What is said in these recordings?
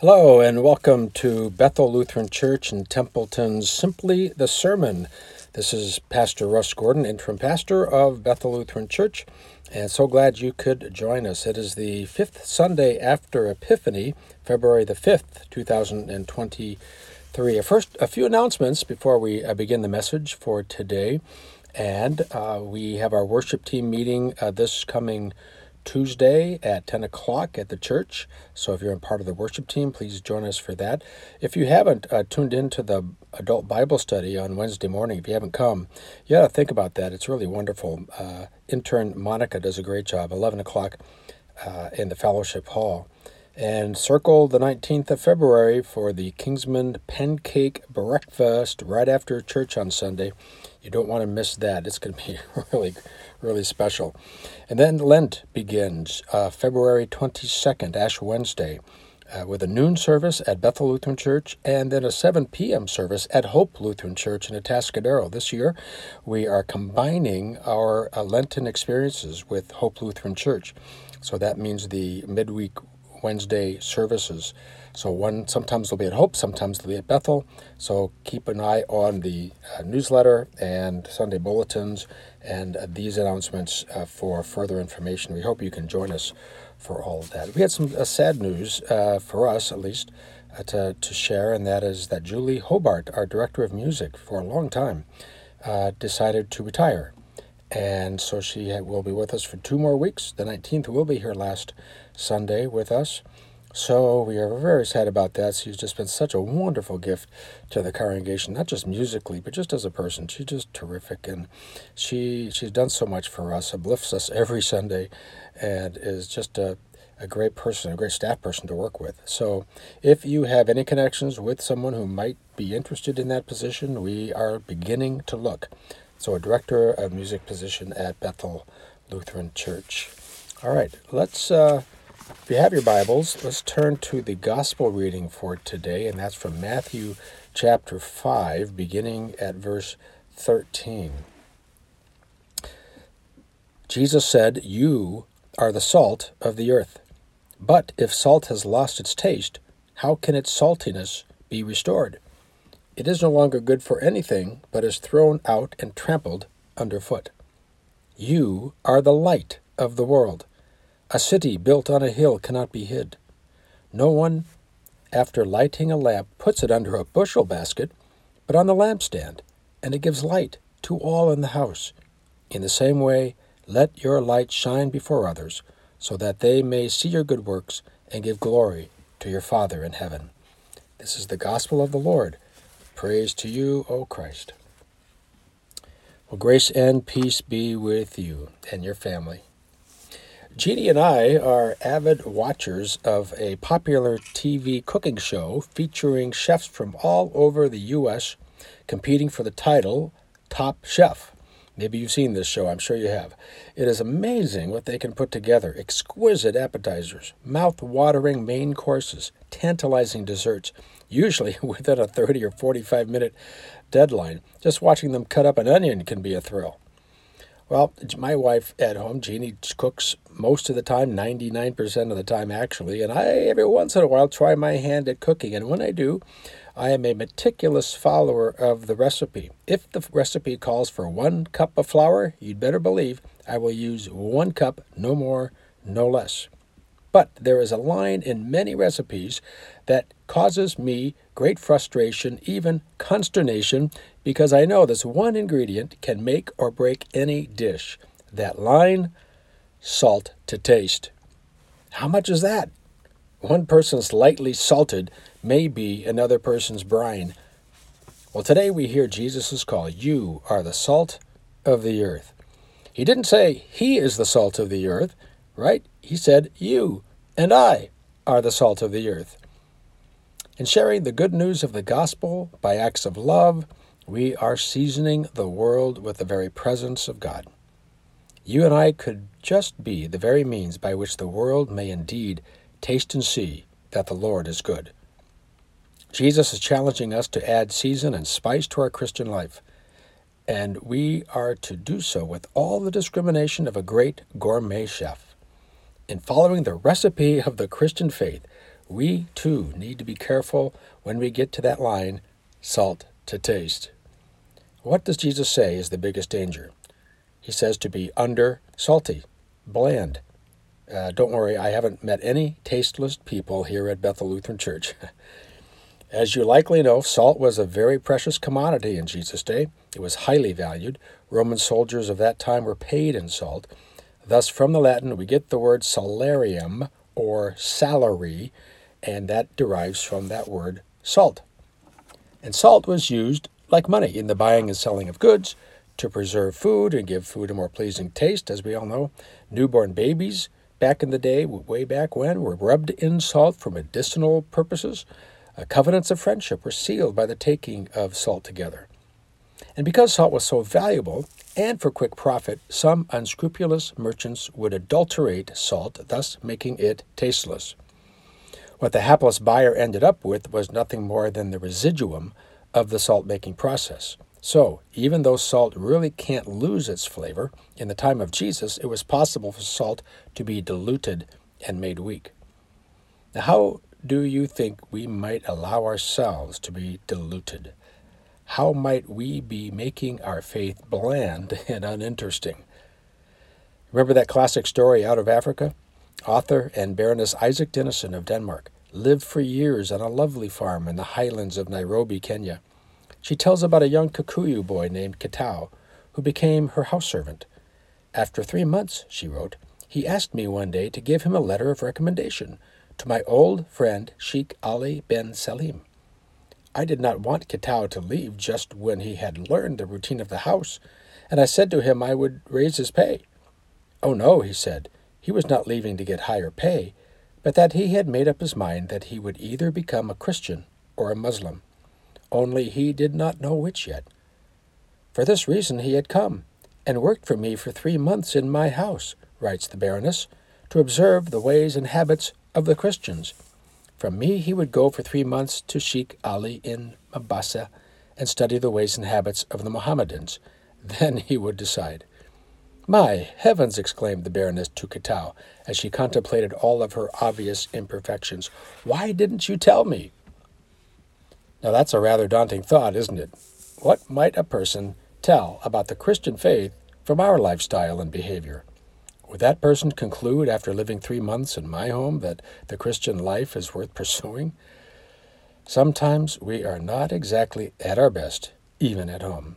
Hello, and welcome to Bethel Lutheran Church in Templeton's Simply the Sermon. This is Pastor Russ Gordon, interim pastor of Bethel Lutheran Church, and so glad you could join us. It is the fifth Sunday after Epiphany, February the 5th, 2023. First, a few announcements before we uh, begin the message for today. And uh, we have our worship team meeting uh, this coming Tuesday at 10 o'clock at the church. So if you're a part of the worship team, please join us for that. If you haven't uh, tuned into the adult Bible study on Wednesday morning, if you haven't come, you got to think about that. It's really wonderful. Uh, intern Monica does a great job, 11 o'clock uh, in the fellowship hall. And circle the 19th of February for the Kingsman Pancake Breakfast right after church on Sunday. You don't want to miss that. It's going to be really, really special. And then Lent begins uh, February 22nd, Ash Wednesday, uh, with a noon service at Bethel Lutheran Church and then a 7 p.m. service at Hope Lutheran Church in Atascadero. This year, we are combining our uh, Lenten experiences with Hope Lutheran Church. So that means the midweek Wednesday services so one sometimes they'll be at Hope, sometimes they'll be at Bethel. So keep an eye on the uh, newsletter and Sunday bulletins and uh, these announcements uh, for further information. We hope you can join us for all of that. We had some uh, sad news uh, for us, at least, uh, to, to share, and that is that Julie Hobart, our director of music for a long time, decided to retire. And so she will be with us for two more weeks. The 19th will be here last Sunday with us. So we are very sad about that. She's just been such a wonderful gift to the congregation, not just musically, but just as a person. She's just terrific, and she she's done so much for us, uplifts us every Sunday, and is just a a great person, a great staff person to work with. So, if you have any connections with someone who might be interested in that position, we are beginning to look. So, a director of music position at Bethel Lutheran Church. All right, let's. Uh, if you have your Bibles, let's turn to the gospel reading for today, and that's from Matthew chapter 5, beginning at verse 13. Jesus said, You are the salt of the earth. But if salt has lost its taste, how can its saltiness be restored? It is no longer good for anything, but is thrown out and trampled underfoot. You are the light of the world. A city built on a hill cannot be hid. No one, after lighting a lamp, puts it under a bushel basket, but on the lampstand, and it gives light to all in the house. In the same way, let your light shine before others, so that they may see your good works and give glory to your Father in heaven. This is the gospel of the Lord. Praise to you, O Christ. Well, grace and peace be with you and your family. Jeannie and I are avid watchers of a popular TV cooking show featuring chefs from all over the U.S. competing for the title Top Chef. Maybe you've seen this show, I'm sure you have. It is amazing what they can put together exquisite appetizers, mouth watering main courses, tantalizing desserts, usually within a 30 or 45 minute deadline. Just watching them cut up an onion can be a thrill. Well, my wife at home, Jeannie, cooks most of the time, 99% of the time actually, and I every once in a while try my hand at cooking. And when I do, I am a meticulous follower of the recipe. If the recipe calls for one cup of flour, you'd better believe I will use one cup, no more, no less. But there is a line in many recipes that causes me great frustration, even consternation, because I know this one ingredient can make or break any dish. That line salt to taste. How much is that? One person's lightly salted may be another person's brine. Well, today we hear Jesus' call You are the salt of the earth. He didn't say He is the salt of the earth, right? He said You and I are the salt of the earth. In sharing the good news of the gospel by acts of love, we are seasoning the world with the very presence of God. You and I could just be the very means by which the world may indeed taste and see that the Lord is good. Jesus is challenging us to add season and spice to our Christian life, and we are to do so with all the discrimination of a great gourmet chef. In following the recipe of the Christian faith, we too need to be careful when we get to that line salt to taste. What does Jesus say is the biggest danger? He says to be under salty, bland. Uh, don't worry, I haven't met any tasteless people here at Bethel Lutheran Church. As you likely know, salt was a very precious commodity in Jesus' day. It was highly valued. Roman soldiers of that time were paid in salt. Thus, from the Latin, we get the word salarium or salary, and that derives from that word salt. And salt was used like money in the buying and selling of goods to preserve food and give food a more pleasing taste, as we all know. Newborn babies back in the day, way back when, were rubbed in salt for medicinal purposes. Uh, covenants of friendship were sealed by the taking of salt together. And because salt was so valuable, and for quick profit, some unscrupulous merchants would adulterate salt, thus making it tasteless. What the hapless buyer ended up with was nothing more than the residuum of the salt making process. So, even though salt really can't lose its flavor, in the time of Jesus it was possible for salt to be diluted and made weak. Now, how do you think we might allow ourselves to be diluted? How might we be making our faith bland and uninteresting? Remember that classic story out of Africa? Author and Baroness Isak Dinesen of Denmark lived for years on a lovely farm in the highlands of Nairobi, Kenya. She tells about a young Kikuyu boy named Kitau who became her house servant. After three months, she wrote, he asked me one day to give him a letter of recommendation to my old friend Sheikh Ali bin Salim. I did not want Kitau to leave just when he had learned the routine of the house, and I said to him I would raise his pay. Oh no, he said, he was not leaving to get higher pay, but that he had made up his mind that he would either become a Christian or a Muslim only he did not know which yet. For this reason he had come, and worked for me for three months in my house, writes the Baroness, to observe the ways and habits of the Christians. From me he would go for three months to Sheikh Ali in Mombasa and study the ways and habits of the Mohammedans. Then he would decide. My heavens! exclaimed the Baroness to Kitau as she contemplated all of her obvious imperfections. Why didn't you tell me? Now, that's a rather daunting thought, isn't it? What might a person tell about the Christian faith from our lifestyle and behavior? Would that person conclude after living three months in my home that the Christian life is worth pursuing? Sometimes we are not exactly at our best, even at home.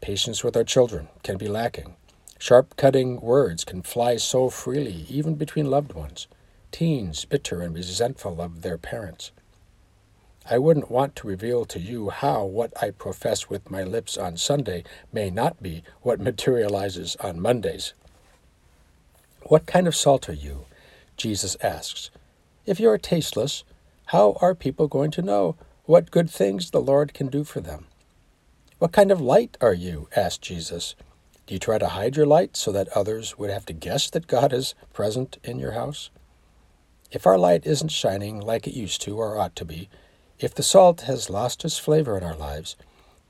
Patience with our children can be lacking. Sharp cutting words can fly so freely, even between loved ones. Teens bitter and resentful of their parents. I wouldn't want to reveal to you how what I profess with my lips on Sunday may not be what materializes on Mondays. What kind of salt are you? Jesus asks. If you are tasteless, how are people going to know what good things the Lord can do for them? What kind of light are you? asked Jesus. Do you try to hide your light so that others would have to guess that God is present in your house? If our light isn't shining like it used to or ought to be, if the salt has lost its flavor in our lives,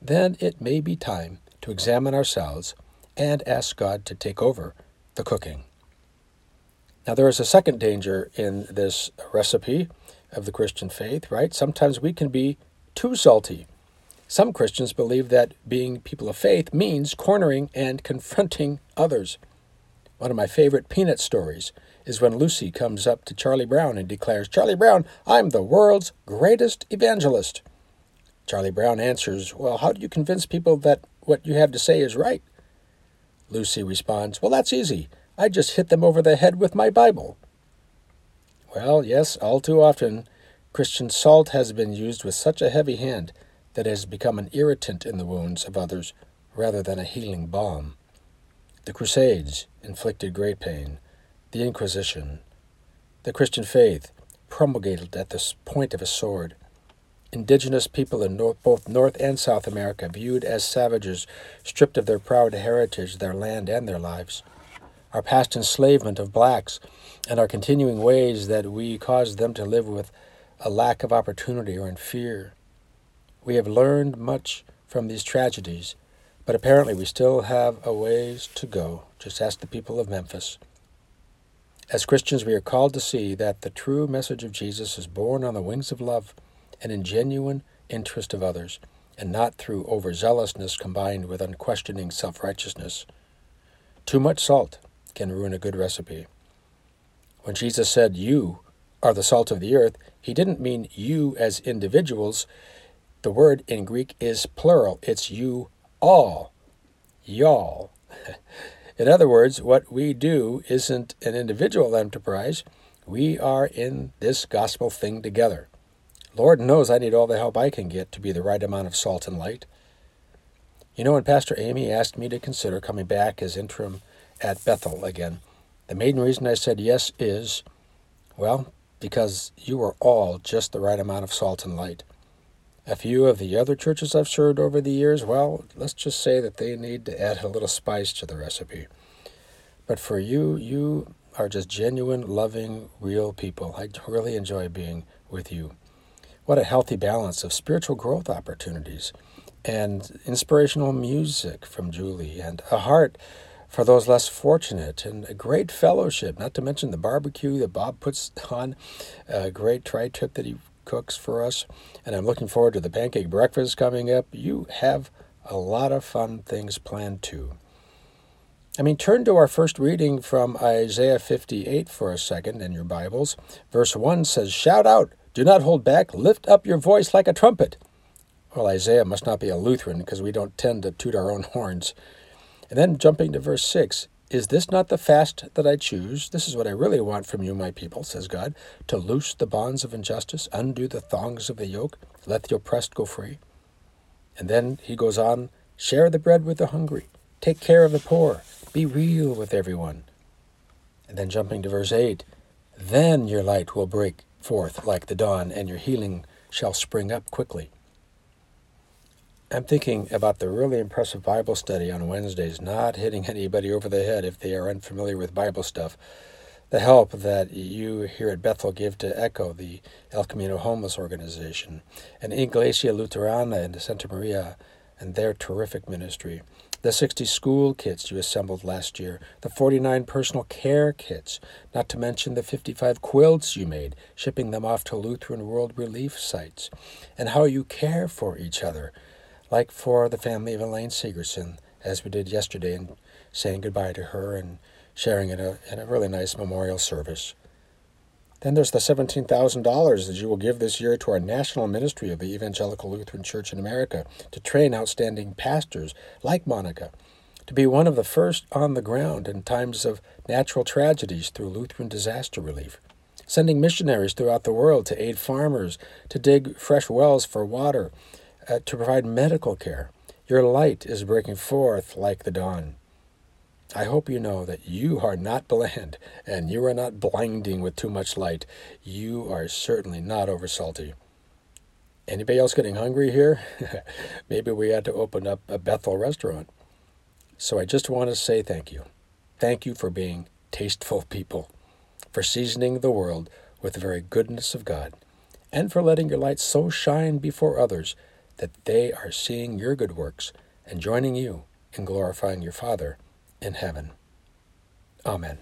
then it may be time to examine ourselves and ask God to take over the cooking. Now, there is a second danger in this recipe of the Christian faith, right? Sometimes we can be too salty. Some Christians believe that being people of faith means cornering and confronting others. One of my favorite peanut stories is when Lucy comes up to Charlie Brown and declares, Charlie Brown, I'm the world's greatest evangelist. Charlie Brown answers, Well, how do you convince people that what you have to say is right? Lucy responds, Well, that's easy. I just hit them over the head with my Bible. Well, yes, all too often, Christian salt has been used with such a heavy hand that it has become an irritant in the wounds of others rather than a healing balm. The Crusades inflicted great pain the Inquisition, the Christian faith promulgated at the point of a sword. Indigenous people in North, both North and South America viewed as savages, stripped of their proud heritage, their land, and their lives. Our past enslavement of blacks and our continuing ways that we caused them to live with a lack of opportunity or in fear. We have learned much from these tragedies, but apparently we still have a ways to go. Just ask the people of Memphis. As Christians, we are called to see that the true message of Jesus is borne on the wings of love and in genuine interest of others, and not through overzealousness combined with unquestioning self righteousness. Too much salt can ruin a good recipe. When Jesus said, You are the salt of the earth, he didn't mean you as individuals. The word in Greek is plural, it's you all. Y'all. In other words, what we do isn't an individual enterprise. We are in this gospel thing together. Lord knows I need all the help I can get to be the right amount of salt and light. You know, when Pastor Amy asked me to consider coming back as interim at Bethel again, the main reason I said yes is, well, because you are all just the right amount of salt and light. A few of the other churches I've served over the years, well, let's just say that they need to add a little spice to the recipe. But for you, you are just genuine, loving, real people. I really enjoy being with you. What a healthy balance of spiritual growth opportunities and inspirational music from Julie and a heart for those less fortunate and a great fellowship, not to mention the barbecue that Bob puts on, a great tri tip that he cooks for us. And I'm looking forward to the pancake breakfast coming up. You have a lot of fun things planned too. I mean, turn to our first reading from Isaiah 58 for a second in your Bibles. Verse 1 says, Shout out, do not hold back, lift up your voice like a trumpet. Well, Isaiah must not be a Lutheran because we don't tend to toot our own horns. And then jumping to verse 6 is this not the fast that I choose? This is what I really want from you, my people, says God, to loose the bonds of injustice, undo the thongs of the yoke, let the oppressed go free. And then he goes on share the bread with the hungry, take care of the poor, be real with everyone. And then jumping to verse 8 then your light will break forth like the dawn, and your healing shall spring up quickly. I'm thinking about the really impressive Bible study on Wednesdays, not hitting anybody over the head if they are unfamiliar with Bible stuff. The help that you here at Bethel give to ECHO, the El Camino Homeless Organization, and Iglesia Luterana in Santa Maria and their terrific ministry. The 60 school kits you assembled last year, the 49 personal care kits, not to mention the 55 quilts you made, shipping them off to Lutheran World Relief sites, and how you care for each other like for the family of Elaine Segerson, as we did yesterday, and saying goodbye to her and sharing in a, in a really nice memorial service. Then there's the $17,000 that you will give this year to our national ministry of the Evangelical Lutheran Church in America to train outstanding pastors like Monica to be one of the first on the ground in times of natural tragedies through Lutheran disaster relief, sending missionaries throughout the world to aid farmers to dig fresh wells for water uh, to provide medical care. Your light is breaking forth like the dawn. I hope you know that you are not bland and you are not blinding with too much light. You are certainly not over salty. Anybody else getting hungry here? Maybe we had to open up a Bethel restaurant. So I just want to say thank you. Thank you for being tasteful people, for seasoning the world with the very goodness of God, and for letting your light so shine before others that they are seeing your good works and joining you in glorifying your Father in heaven. Amen.